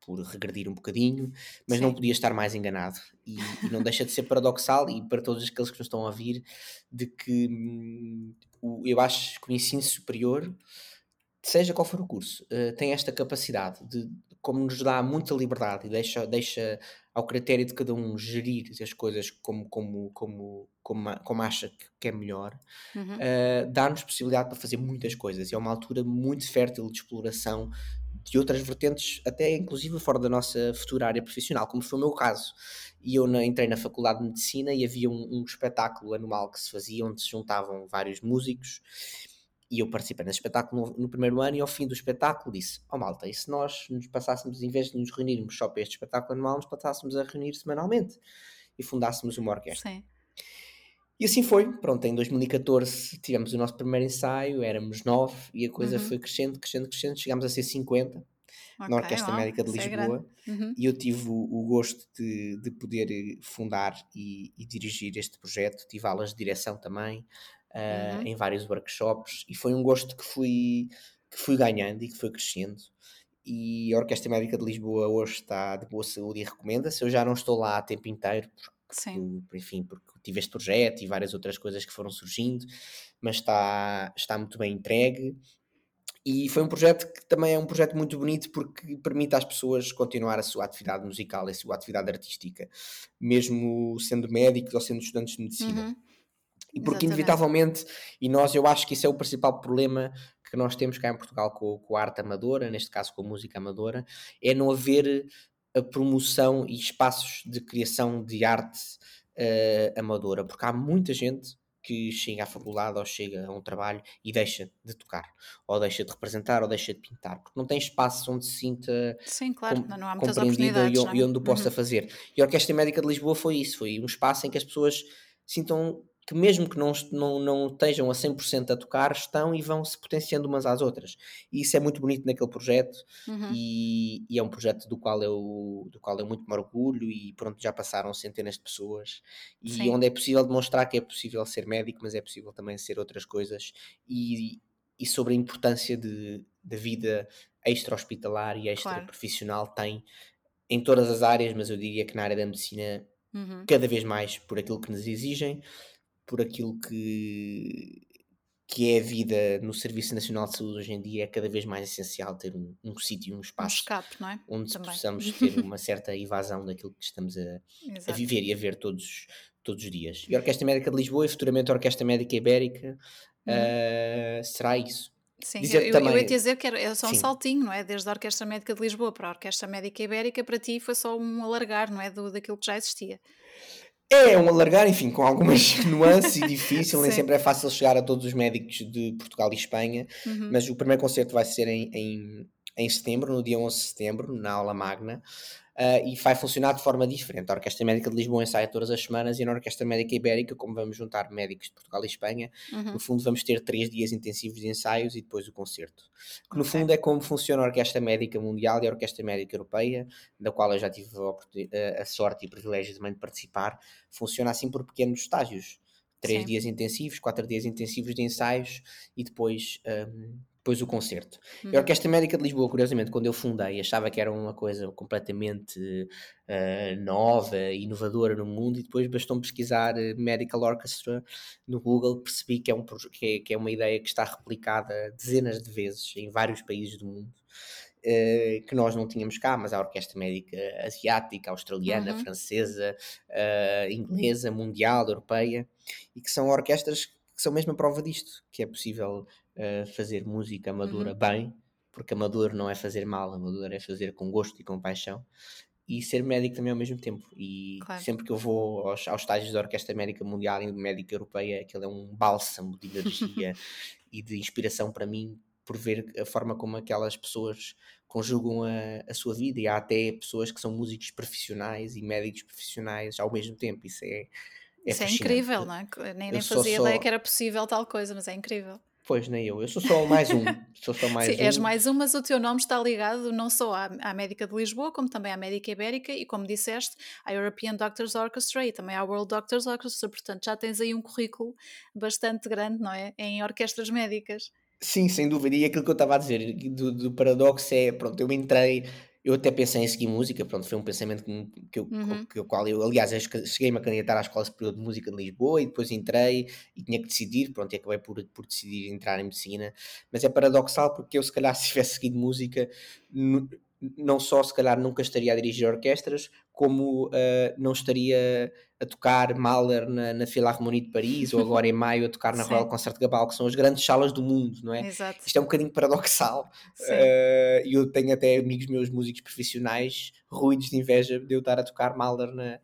por regredir um bocadinho, mas Sim. não podia estar mais enganado. E, e não deixa de ser paradoxal, e para todos aqueles que nos estão a ouvir, de que hum, o, eu acho que o ensino superior, seja qual for o curso, uh, tem esta capacidade de, como nos dá muita liberdade e deixa, deixa ao critério de cada um gerir as coisas como, como, como, como, como acha que é melhor, Uhum. uh, dá-nos possibilidade para fazer muitas coisas. É uma altura muito fértil de exploração de outras vertentes, até inclusive fora da nossa futura área profissional, como foi o meu caso. E eu na, entrei na Faculdade de Medicina e havia um, um espetáculo anual que se fazia, onde se juntavam vários músicos e eu participei nesse espetáculo no, no, primeiro ano e ao fim do espetáculo disse, ó oh, malta, e se nós nos passássemos, em vez de nos reunirmos só para este espetáculo anual, nos passássemos a reunir semanalmente e fundássemos uma orquestra. Sim. E assim foi, pronto, em 2014 tivemos o nosso primeiro ensaio, éramos nove e a coisa Uhum. foi crescendo, crescendo, crescendo, chegámos a ser 50 na Ok, Orquestra uau, Médica de é Lisboa grande. Uhum. e eu tive o, o gosto de, de poder eh, fundar e, e dirigir este projeto, tive aulas de direção também, uh, Uhum. em vários workshops e foi um gosto que fui, que fui ganhando e que foi crescendo. E a Orquestra Médica de Lisboa hoje está de boa saúde e recomenda-se. Eu já não estou lá a tempo inteiro, porque, enfim, porque tive este projeto e várias outras coisas que foram surgindo, mas está, está muito bem entregue. E foi um projeto que também é um projeto muito bonito porque permite às pessoas continuar a sua atividade musical, a sua atividade artística, mesmo sendo médicos ou sendo estudantes de medicina. Uhum. E porque Exatamente. inevitavelmente, e nós eu acho que isso é o principal problema que nós temos cá em Portugal com, com a arte amadora, neste caso com a música amadora, é não haver a promoção e espaços de criação de arte eh, amadora, porque há muita gente que chega à faculdade ou chega a um trabalho e deixa de tocar, ou deixa de representar, ou deixa de pintar, porque não tem espaço onde se sinta Sim, claro, com- não há muitas compreendida e, não é? e onde o possa Uhum. fazer. E a Orquestra Médica de Lisboa foi isso, foi um espaço em que as pessoas sintam que mesmo que não, não, não estejam a 100% a tocar, estão e vão se potenciando umas às outras. E isso é muito bonito naquele projeto Uhum. e, e é um projeto do qual, eu, do qual eu muito me orgulho e pronto, já passaram centenas de pessoas e Sim. onde é possível demonstrar que é possível ser médico, mas é possível também ser outras coisas e, e sobre a importância de, da vida extra-hospitalar e extra-profissional tem em todas as áreas, mas eu diria que na área da medicina Uhum. cada vez mais por aquilo que nos exigem, por aquilo que, que é a vida no Serviço Nacional de Saúde hoje em dia, é cada vez mais essencial ter um, um sítio, um Um espaço escape, não é? onde Também. possamos ter uma certa evasão daquilo que estamos a, a viver e a ver todos, todos os dias. E a Orquestra Médica de Lisboa e futuramente a Orquestra Médica Ibérica Uhum. ah, será isso. Sim, dizer eu, também... eu ia te dizer que era, é só um Sim. saltinho, não é? Desde a Orquestra Médica de Lisboa para a Orquestra Médica Ibérica, para ti foi só um alargar, não é? Do, daquilo que já existia. É um alargar, enfim, com algumas nuances e difícil, nem sempre é fácil chegar a todos os médicos de Portugal e Espanha, uhum. mas o primeiro concerto vai ser em, em, em setembro, no dia 11 de setembro, na aula magna uh, e vai funcionar de forma diferente. A Orquestra Médica de Lisboa ensaia todas as semanas e na Orquestra Médica Ibérica, como vamos juntar médicos de Portugal e Espanha, uhum. no fundo vamos ter três dias intensivos de ensaios e depois o concerto. Que no okay. fundo é como funciona a Orquestra Médica Mundial e a Orquestra Médica Europeia, da qual eu já tive a, a sorte e o privilégio também de participar. Funciona assim por pequenos estágios três Sim. dias intensivos, quatro dias intensivos de ensaios e depois um, depois o concerto. Hum. a Orquestra Médica de Lisboa, curiosamente, quando eu fundei, achava que era uma coisa completamente uh, nova, inovadora no mundo, e depois bastou pesquisar eh, Medical Orchestra no Google, percebi que é, um, que, é, que é uma ideia que está replicada dezenas de vezes em vários países do mundo. Uh, que nós não tínhamos cá, mas a orquestra médica asiática, australiana, uhum. francesa, uh, inglesa, mundial, europeia, e que são orquestras que são mesmo a prova disto, que é possível uh, fazer música amadora uhum. bem, porque amador não é fazer mal, amador é fazer com gosto e com paixão, e ser médico também ao mesmo tempo. E claro. sempre que eu vou aos, aos estágios da Orquestra Médica Mundial e Médica Europeia, aquele é um bálsamo de energia e de inspiração para mim, por ver a forma como aquelas pessoas conjugam a, a sua vida. E há até pessoas que são músicos profissionais e médicos profissionais ao mesmo tempo. Isso é. É Isso é incrível, não é? Nem, nem fazia só... ideia que era possível tal coisa, mas é incrível. Pois, nem eu. Eu sou só mais um. sou só mais Sim, um. és mais um, mas o teu nome está ligado não só à, à Médica de Lisboa, como também à Médica Ibérica e, como disseste, à European Doctors Orchestra e também à World Doctors Orchestra. Portanto, já tens aí um currículo bastante grande, não é? Em orquestras médicas. Sim, sem dúvida. E aquilo que eu estava a dizer do, do paradoxo é: pronto, eu entrei eu até pensei em seguir música, pronto, foi um pensamento que, que eu, uhum. que, qual eu, aliás, cheguei-me a candidatar à Escola Superior de Música de Lisboa e depois entrei e tinha que decidir, pronto, e acabei por, por decidir entrar em Medicina, mas é paradoxal porque eu se calhar se tivesse seguido música, não só se calhar nunca estaria a dirigir orquestras, como uh, não estaria a tocar Mahler na, na Philharmonie de Paris ou agora em maio a tocar na Sim. Royal Concert Gabal, que são as grandes salas do mundo, não é? Exato. Isto é um bocadinho paradoxal. Uh, eu tenho até amigos meus músicos profissionais ruídos de inveja de eu estar a tocar Mahler na,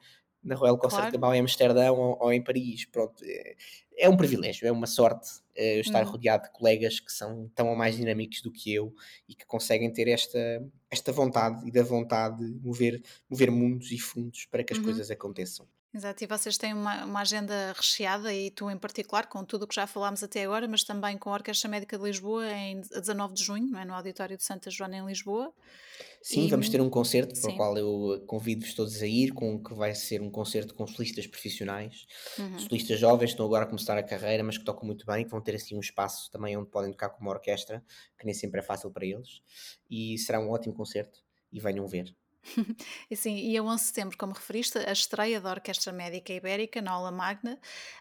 na Royal Concert claro. Gabal em Amsterdão ou, ou, em Paris. Pronto, é, é um privilégio, é uma sorte uh, estar hum. rodeado de colegas que são tão ou mais dinâmicos do que eu e que conseguem ter esta, esta vontade e da vontade de mover, mover mundos e fundos para que as uhum. coisas aconteçam. Exato, e vocês têm uma, uma, agenda recheada, e tu em particular, com tudo o que já falámos até agora, mas também com a Orquestra Médica de Lisboa em 19 de junho, é? no Auditório de Santa Joana em Lisboa. Sim, e... vamos ter um concerto para o qual eu convido-vos todos a ir, com que vai ser um concerto com solistas profissionais, uhum. solistas jovens que estão agora a começar a carreira, mas que tocam muito bem, que vão ter assim um espaço também onde podem tocar com uma orquestra, que nem sempre é fácil para eles, e será um ótimo concerto, e venham ver. E sim, e a 11 de setembro, como referiste, a estreia da Orquestra Médica Ibérica na aula magna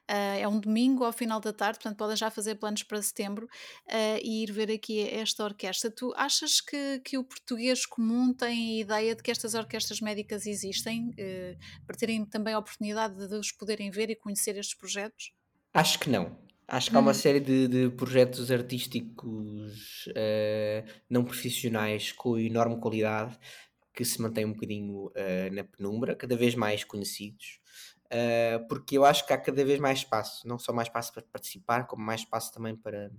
uh, é um domingo ao final da tarde, portanto podem já fazer planos para setembro uh, e ir ver aqui esta orquestra. Tu achas que, que o português comum tem a ideia de que estas orquestras médicas existem, uh, para terem também a oportunidade de os poderem ver e conhecer estes projetos? Acho que não. Acho que há uma hum. série de, de projetos artísticos uh, não profissionais com enorme qualidade que se mantém um bocadinho uh, na penumbra, cada vez mais conhecidos, uh, porque eu acho que há cada vez mais espaço, não só mais espaço para participar, como mais espaço também para,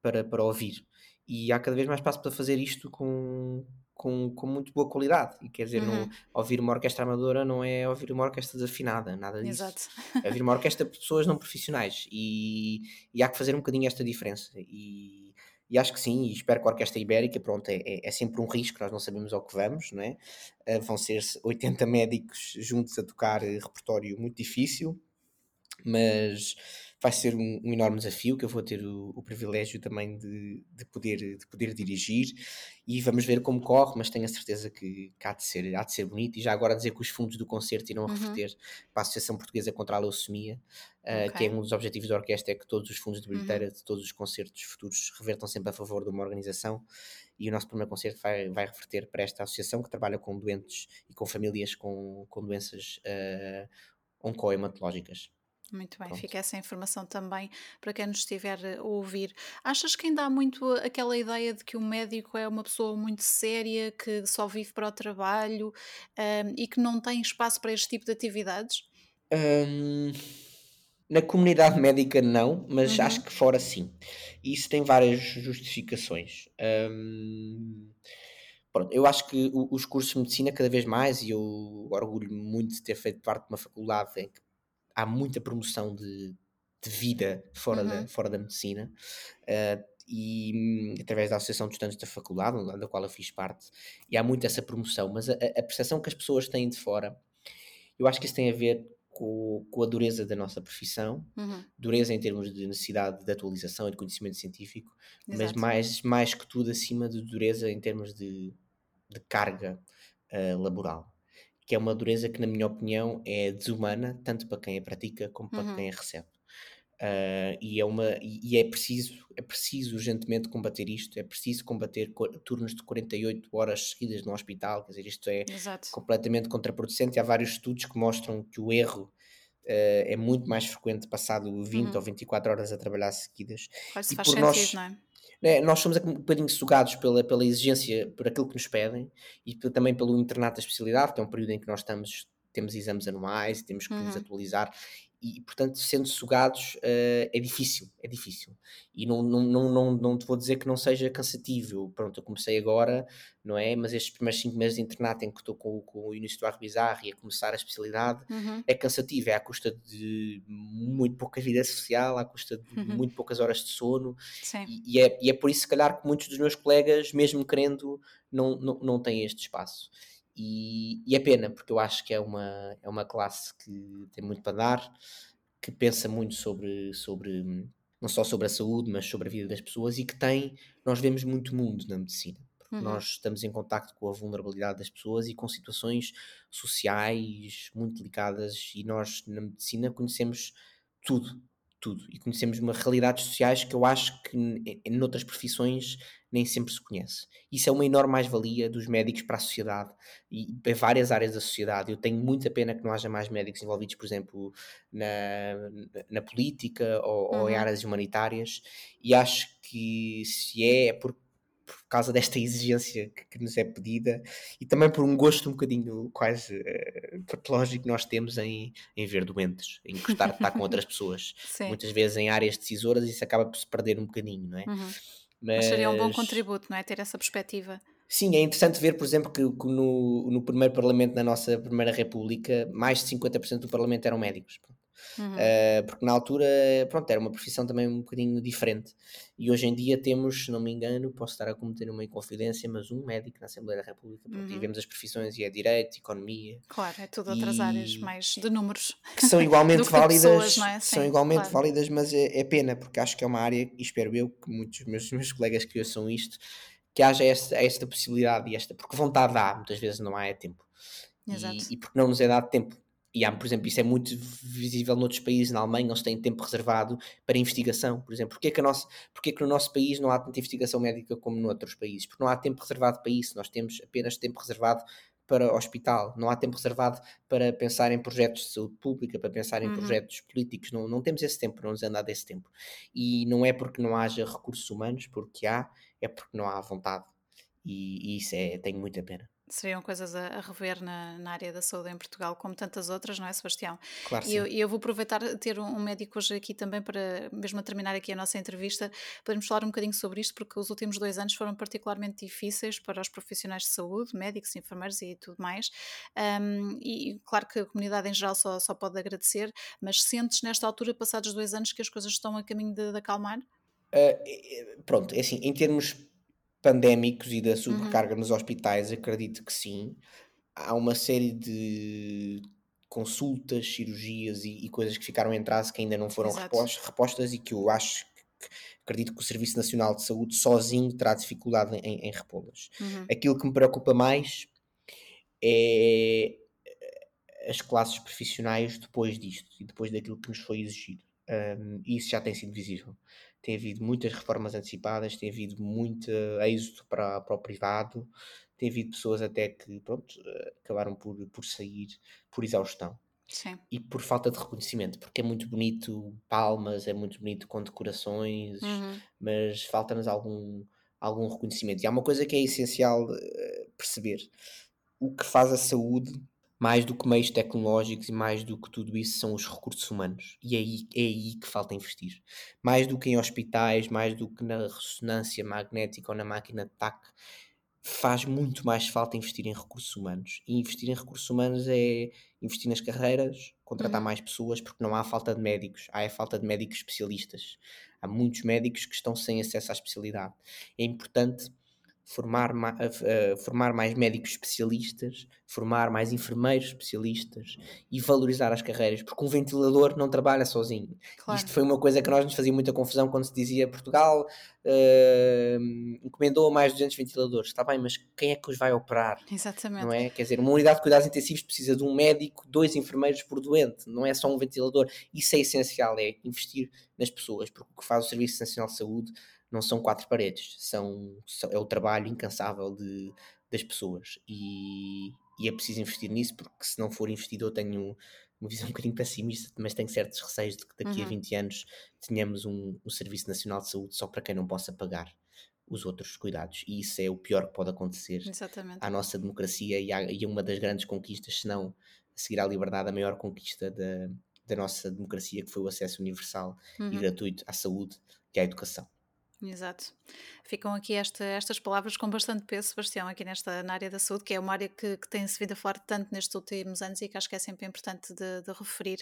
para, para ouvir. E há cada vez mais espaço para fazer isto com, com, com muito boa qualidade. E quer dizer, uhum. não, ouvir uma orquestra amadora não é ouvir uma orquestra desafinada, nada disso. Exato. É ouvir uma orquestra de pessoas não profissionais. E, e há que fazer um bocadinho esta diferença. E e acho que sim, e espero que a Orquestra Ibérica, pronto, é, é, é sempre um risco, nós não sabemos ao que vamos, não é? Uh, vão ser 80 médicos juntos a tocar repertório muito difícil, mas vai ser um, um, enorme desafio que eu vou ter o, o privilégio também de, de, poder, de poder dirigir e vamos ver como corre, mas tenho a certeza que, que há, de ser, há de ser bonito. E já agora dizer que os fundos do concerto irão uhum. reverter para a Associação Portuguesa contra a Leucemia, uh, okay. que é um dos objetivos da orquestra, é que todos os fundos de bilheteira uhum. de todos os concertos futuros revertam sempre a favor de uma organização. E o nosso primeiro concerto vai, vai reverter para esta associação que trabalha com doentes e com famílias com, com doenças uh, oncohematológicas. Muito bem, Pronto. fica essa informação também para quem nos estiver a ouvir. Achas que ainda há muito aquela ideia de que o médico é uma pessoa muito séria, que só vive para o trabalho um, e que não tem espaço para este tipo de atividades? Um, na comunidade médica, não, mas uhum. acho que fora sim. Isso tem várias justificações. Um, pronto, eu acho que os cursos de medicina, cada vez mais, e eu orgulho muito de ter feito parte de uma faculdade em que há muita promoção de, de vida fora, uhum. da, fora da medicina. Uh, e através da Associação de Estudantes da Faculdade, da qual eu fiz parte, e há muito essa promoção, mas a, a percepção que as pessoas têm de fora, eu acho que isso tem a ver com, com a dureza da nossa profissão, uhum. dureza em termos de necessidade de atualização e de conhecimento científico, Exato. mas mais, mais que tudo acima de dureza em termos de, de carga uh, laboral que é uma dureza que, na minha opinião, é desumana, tanto para quem a pratica como para uhum. quem a recebe. Uh, e, é uma, e é preciso é preciso urgentemente combater isto, é preciso combater turnos de 48 horas seguidas no hospital, quer dizer, isto é Exato. completamente contraproducente. Há vários estudos que mostram que o erro uh, é muito mais frequente passado 20 uhum. ou 24 horas a trabalhar seguidas. Quase e faz por sentido, nós, não é? É, nós somos um bocadinho sugados pela, pela exigência, por aquilo que nos pedem e também pelo internato da especialidade, que é um período em que nós estamos, temos exames anuais e temos que uhum. nos atualizar e, portanto, sendo sugados, uh, é difícil, é difícil. E não, não, não, não, não te vou dizer que não seja cansativo. Pronto, eu comecei agora, não é? Mas estes primeiros 5 meses de internato em que estou com, com o início do Arbizarre e a começar a especialidade, uhum. é cansativo, é à custa de muito pouca vida social, à custa de uhum. muito poucas horas de sono. E, e, é, e é por isso, se calhar, que muitos dos meus colegas, mesmo querendo, não, não, não têm este espaço. E, e é pena, porque eu acho que é uma, é uma classe que tem muito para dar, que pensa muito sobre, sobre não só sobre a saúde, mas sobre a vida das pessoas e que tem, nós vemos muito mundo na medicina. Uhum. nós estamos em contacto com a vulnerabilidade das pessoas e com situações sociais muito delicadas e nós na medicina conhecemos tudo, tudo. E conhecemos uma realidades sociais que eu acho que em outras profissões nem sempre se conhece. Isso é uma enorme mais-valia dos médicos para a sociedade e para várias áreas da sociedade. Eu tenho muita pena que não haja mais médicos envolvidos, por exemplo, na, na política ou, uhum. ou em uhum. áreas humanitárias, e acho que se é, é por, por causa desta exigência que, que, nos é pedida e também por um gosto um bocadinho quase uh, patológico que nós temos em, em ver doentes, em gostar de estar com outras pessoas. Sim. Muitas vezes em áreas decisoras isso acaba por se perder um bocadinho, não é? Uhum. Mas... Seria um bom contributo, não é? Ter essa perspectiva. Sim, é interessante ver, por exemplo, que, que no, no primeiro Parlamento da nossa Primeira República, mais de 50% do Parlamento eram médicos. Uhum. Uh, porque na altura, pronto, era uma profissão também um bocadinho diferente. E hoje em dia temos, se não me engano, posso estar a cometer uma inconfidência, mas um médico na Assembleia da República. Uhum. E vemos as profissões e é direito, economia. Claro, é tudo outras áreas mais de números. Que são igualmente válidas, pessoas, é? Sim, são igualmente claro. válidas, mas é, é, pena, porque acho que é uma área, e espero eu que muitos dos meus, meus colegas que ouçam isto, que haja esta, esta possibilidade e esta, porque vontade há, muitas vezes não há é tempo. E, e porque não nos é dado tempo e há, por exemplo, isso é muito visível noutros países, na Alemanha, eles têm tempo reservado para investigação, por exemplo. Porquê que, a nossa, porquê que no nosso país não há tanta investigação médica como noutros países? Porque não há tempo reservado para isso, nós temos apenas tempo reservado para hospital, não há tempo reservado para pensar em projetos de saúde pública, para pensar em uhum. projetos políticos, não, não temos esse tempo, não nos anda esse tempo. E não é porque não haja recursos humanos, porque há, é porque não há vontade. E, e isso é, tenho muita pena seriam coisas a, a rever na, na, área da saúde em Portugal, como tantas outras, não é, Sebastião? Claro, e eu, eu, vou aproveitar ter um, um, médico hoje aqui também para, mesmo a terminar aqui a nossa entrevista, podemos falar um bocadinho sobre isto, porque os últimos dois anos foram particularmente difíceis para os profissionais de saúde, médicos, enfermeiros e tudo mais. Um, e claro que a comunidade em geral só, só pode agradecer, mas sentes nesta altura, passados dois anos, que as coisas estão a caminho de, de acalmar? Uh, pronto, é assim, em termos pandémicos e da sobrecarga uhum. nos hospitais, acredito que sim. Há uma série de consultas, cirurgias e, e coisas que ficaram em atraso que ainda não foram repostas, repostas, e que eu acho que, acredito que o Serviço Nacional de Saúde sozinho terá dificuldade em, em repô-las. Uhum. Aquilo que me preocupa mais é as classes profissionais depois disto e depois daquilo que nos foi exigido. Um, isso já tem sido visível tem havido muitas reformas antecipadas, tem havido muito êxito para, para o privado, tem havido pessoas até que pronto, acabaram por, por sair por exaustão. Sim. E por falta de reconhecimento, porque é muito bonito palmas, é muito bonito condecorações, Uhum. mas falta-nos algum, algum reconhecimento. E há uma coisa que é essencial uh, perceber: o que faz a saúde, mais do que meios tecnológicos e mais do que tudo isso, são os recursos humanos. E é aí, é aí que falta investir. Mais do que em hospitais, mais do que na ressonância magnética ou na máquina de TAC, faz muito mais falta investir em recursos humanos. E investir em recursos humanos é investir nas carreiras, contratar Uhum. mais pessoas, porque não há falta de médicos, há é falta de médicos especialistas. Há muitos médicos que estão sem acesso à especialidade. É importante formar, uh, formar mais médicos especialistas, formar mais enfermeiros especialistas e valorizar as carreiras, porque um ventilador não trabalha sozinho. Claro. Isto foi uma coisa que nós nos fazia muita confusão quando se dizia Portugal uh, encomendou mais 200 ventiladores. Está bem, mas quem é que os vai operar? Exatamente. Não é? Quer dizer, uma unidade de cuidados intensivos precisa de um médico, dois enfermeiros por doente, não é só um ventilador. Isso é essencial, é investir nas pessoas, porque o que faz o Serviço Nacional de Saúde não são quatro paredes, são, são é o trabalho incansável de, das pessoas e, e, é preciso investir nisso porque se não for investido eu tenho uma visão um bocadinho pessimista, mas tenho certos receios de que daqui uhum. a 20 anos tenhamos um, um Serviço Nacional de Saúde só para quem não possa pagar os outros cuidados e isso é o pior que pode acontecer Exatamente. à nossa democracia e, à, e uma das grandes conquistas, se não a seguir à liberdade, a maior conquista da, da nossa democracia que foi o acesso universal uhum. e gratuito à saúde e à educação. Exato. Ficam aqui esta, estas palavras com bastante peso, Sebastião, aqui nesta na área da saúde, que é uma área que, que tem-se vindo a falar tanto nestes últimos anos e que acho que é sempre importante de, de referir.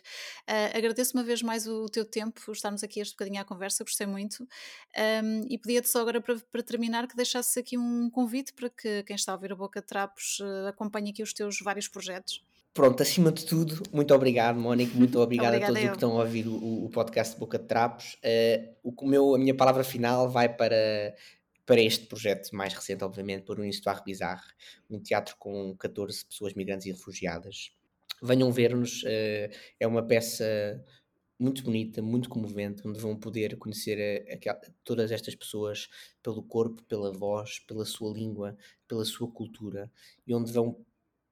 Uh, agradeço uma vez mais o, o, teu tempo, estarmos aqui este bocadinho à conversa, gostei muito. Um, e pedia-te só agora para, para terminar que deixasses aqui um convite para que quem está a ouvir a Boca de Trapos uh, acompanhe aqui os teus vários projetos. Pronto, acima de tudo, muito obrigado, Mónica, muito obrigado a todos os que estão a ouvir o, o podcast Boca de Trapos. Uh, o meu, a minha palavra final vai para, para este projeto mais recente, obviamente, para o Histoire Bizarre, um teatro com 14 pessoas migrantes e refugiadas. Venham ver-nos, uh, é uma peça muito bonita, muito comovente, onde vão poder conhecer a, a, todas estas pessoas pelo corpo, pela voz, pela sua língua, pela sua cultura, e onde vão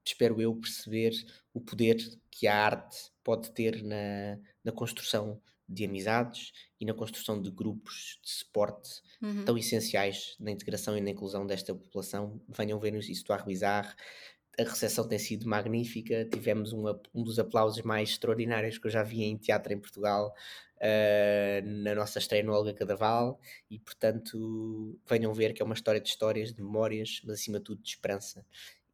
espero eu, perceber o poder que a arte pode ter na, na construção de amizades e na construção de grupos de suporte uhum. tão essenciais na integração e na inclusão desta população. Venham ver-nos isto a bizarro. A recepção tem sido magnífica. Tivemos um, um dos aplausos mais extraordinários que eu já vi em teatro em Portugal uh, na nossa estreia no Olga Cadaval. E, portanto, venham ver que é uma história de histórias, de memórias, mas acima de tudo de esperança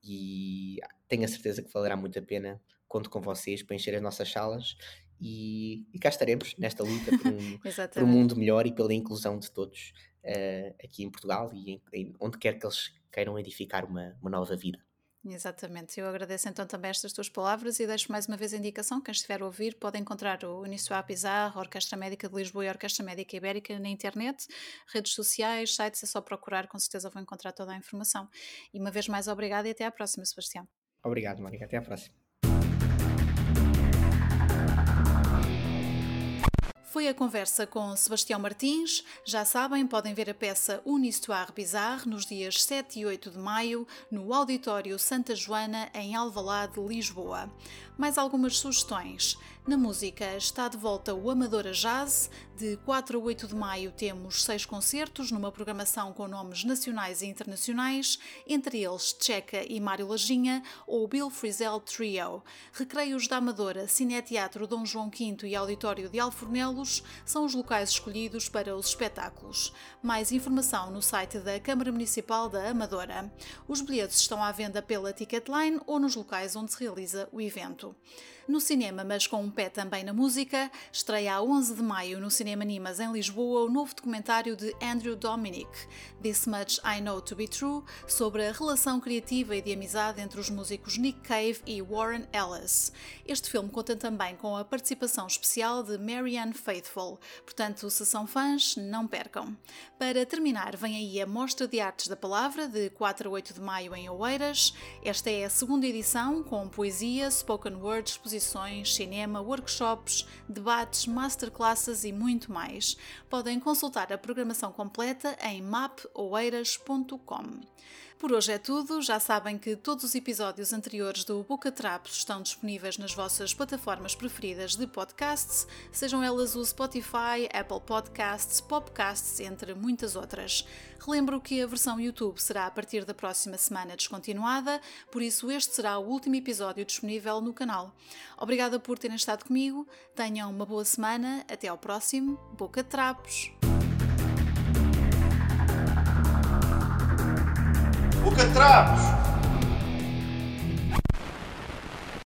e tenho a certeza que valerá muito a pena. Conto com vocês para encher as nossas salas e, e cá estaremos nesta luta por um, por um, mundo melhor e pela inclusão de todos uh, aqui em Portugal e em, em, onde quer que eles queiram edificar uma, uma nova vida. Exatamente, eu agradeço então também estas tuas palavras e deixo mais uma vez a indicação: quem estiver a ouvir pode encontrar o Unisua Pizarro, a Orquestra Médica de Lisboa e Orquestra Médica Ibérica na internet, redes sociais, sites, é só procurar, com certeza vão encontrar toda a informação. E uma vez mais, obrigada e até à próxima, Sebastião. Obrigado, Mónica, até à próxima. Foi a conversa com Sebastião Martins. Já sabem, podem ver a peça Une Histoire Bizarre nos dias 7 e 8 de maio no Auditório Santa Joana, em Alvalade, Lisboa. Mais algumas sugestões. Na música está de volta o Amadora Jazz. De 4 a 8 de maio temos seis concertos numa programação com nomes nacionais e internacionais, entre eles Checa e Mário Lajinha ou Bill Frisell Trio. Recreios da Amadora, Cineteatro Dom João V e Auditório de Alfornelos são os locais escolhidos para os espetáculos. Mais informação no site da Câmara Municipal da Amadora. Os bilhetes estão à venda pela Ticketline ou nos locais onde se realiza o evento. No cinema, mas com um pé também na música, estreia a 11 de maio no Cinema Nimas em Lisboa o novo documentário de Andrew Dominic, This Much I Know to Be True, sobre a relação criativa e de amizade entre os músicos Nick Cave e Warren Ellis. Este filme conta também com a participação especial de Marianne Faithfull, portanto, se são fãs, não percam. Para terminar, vem aí a Mostra de Artes da Palavra, de 4 a 8 de maio em Oeiras. Esta é a segunda edição, com poesia, spoken word, exposições, cinema, workshops, debates, masterclasses e muito mais. Podem consultar a programação completa em mapoeiras.com. Por hoje é tudo. Já sabem que todos os episódios anteriores do Boca Trapos estão disponíveis nas vossas plataformas preferidas de podcasts, sejam elas o Spotify, Apple Podcasts, Popcasts, entre muitas outras. Relembro que a versão YouTube será a partir da próxima semana descontinuada, por isso este será o último episódio disponível no canal. Obrigada por terem estado comigo, tenham uma boa semana, até ao próximo Boca Trapos. Boca Trapos!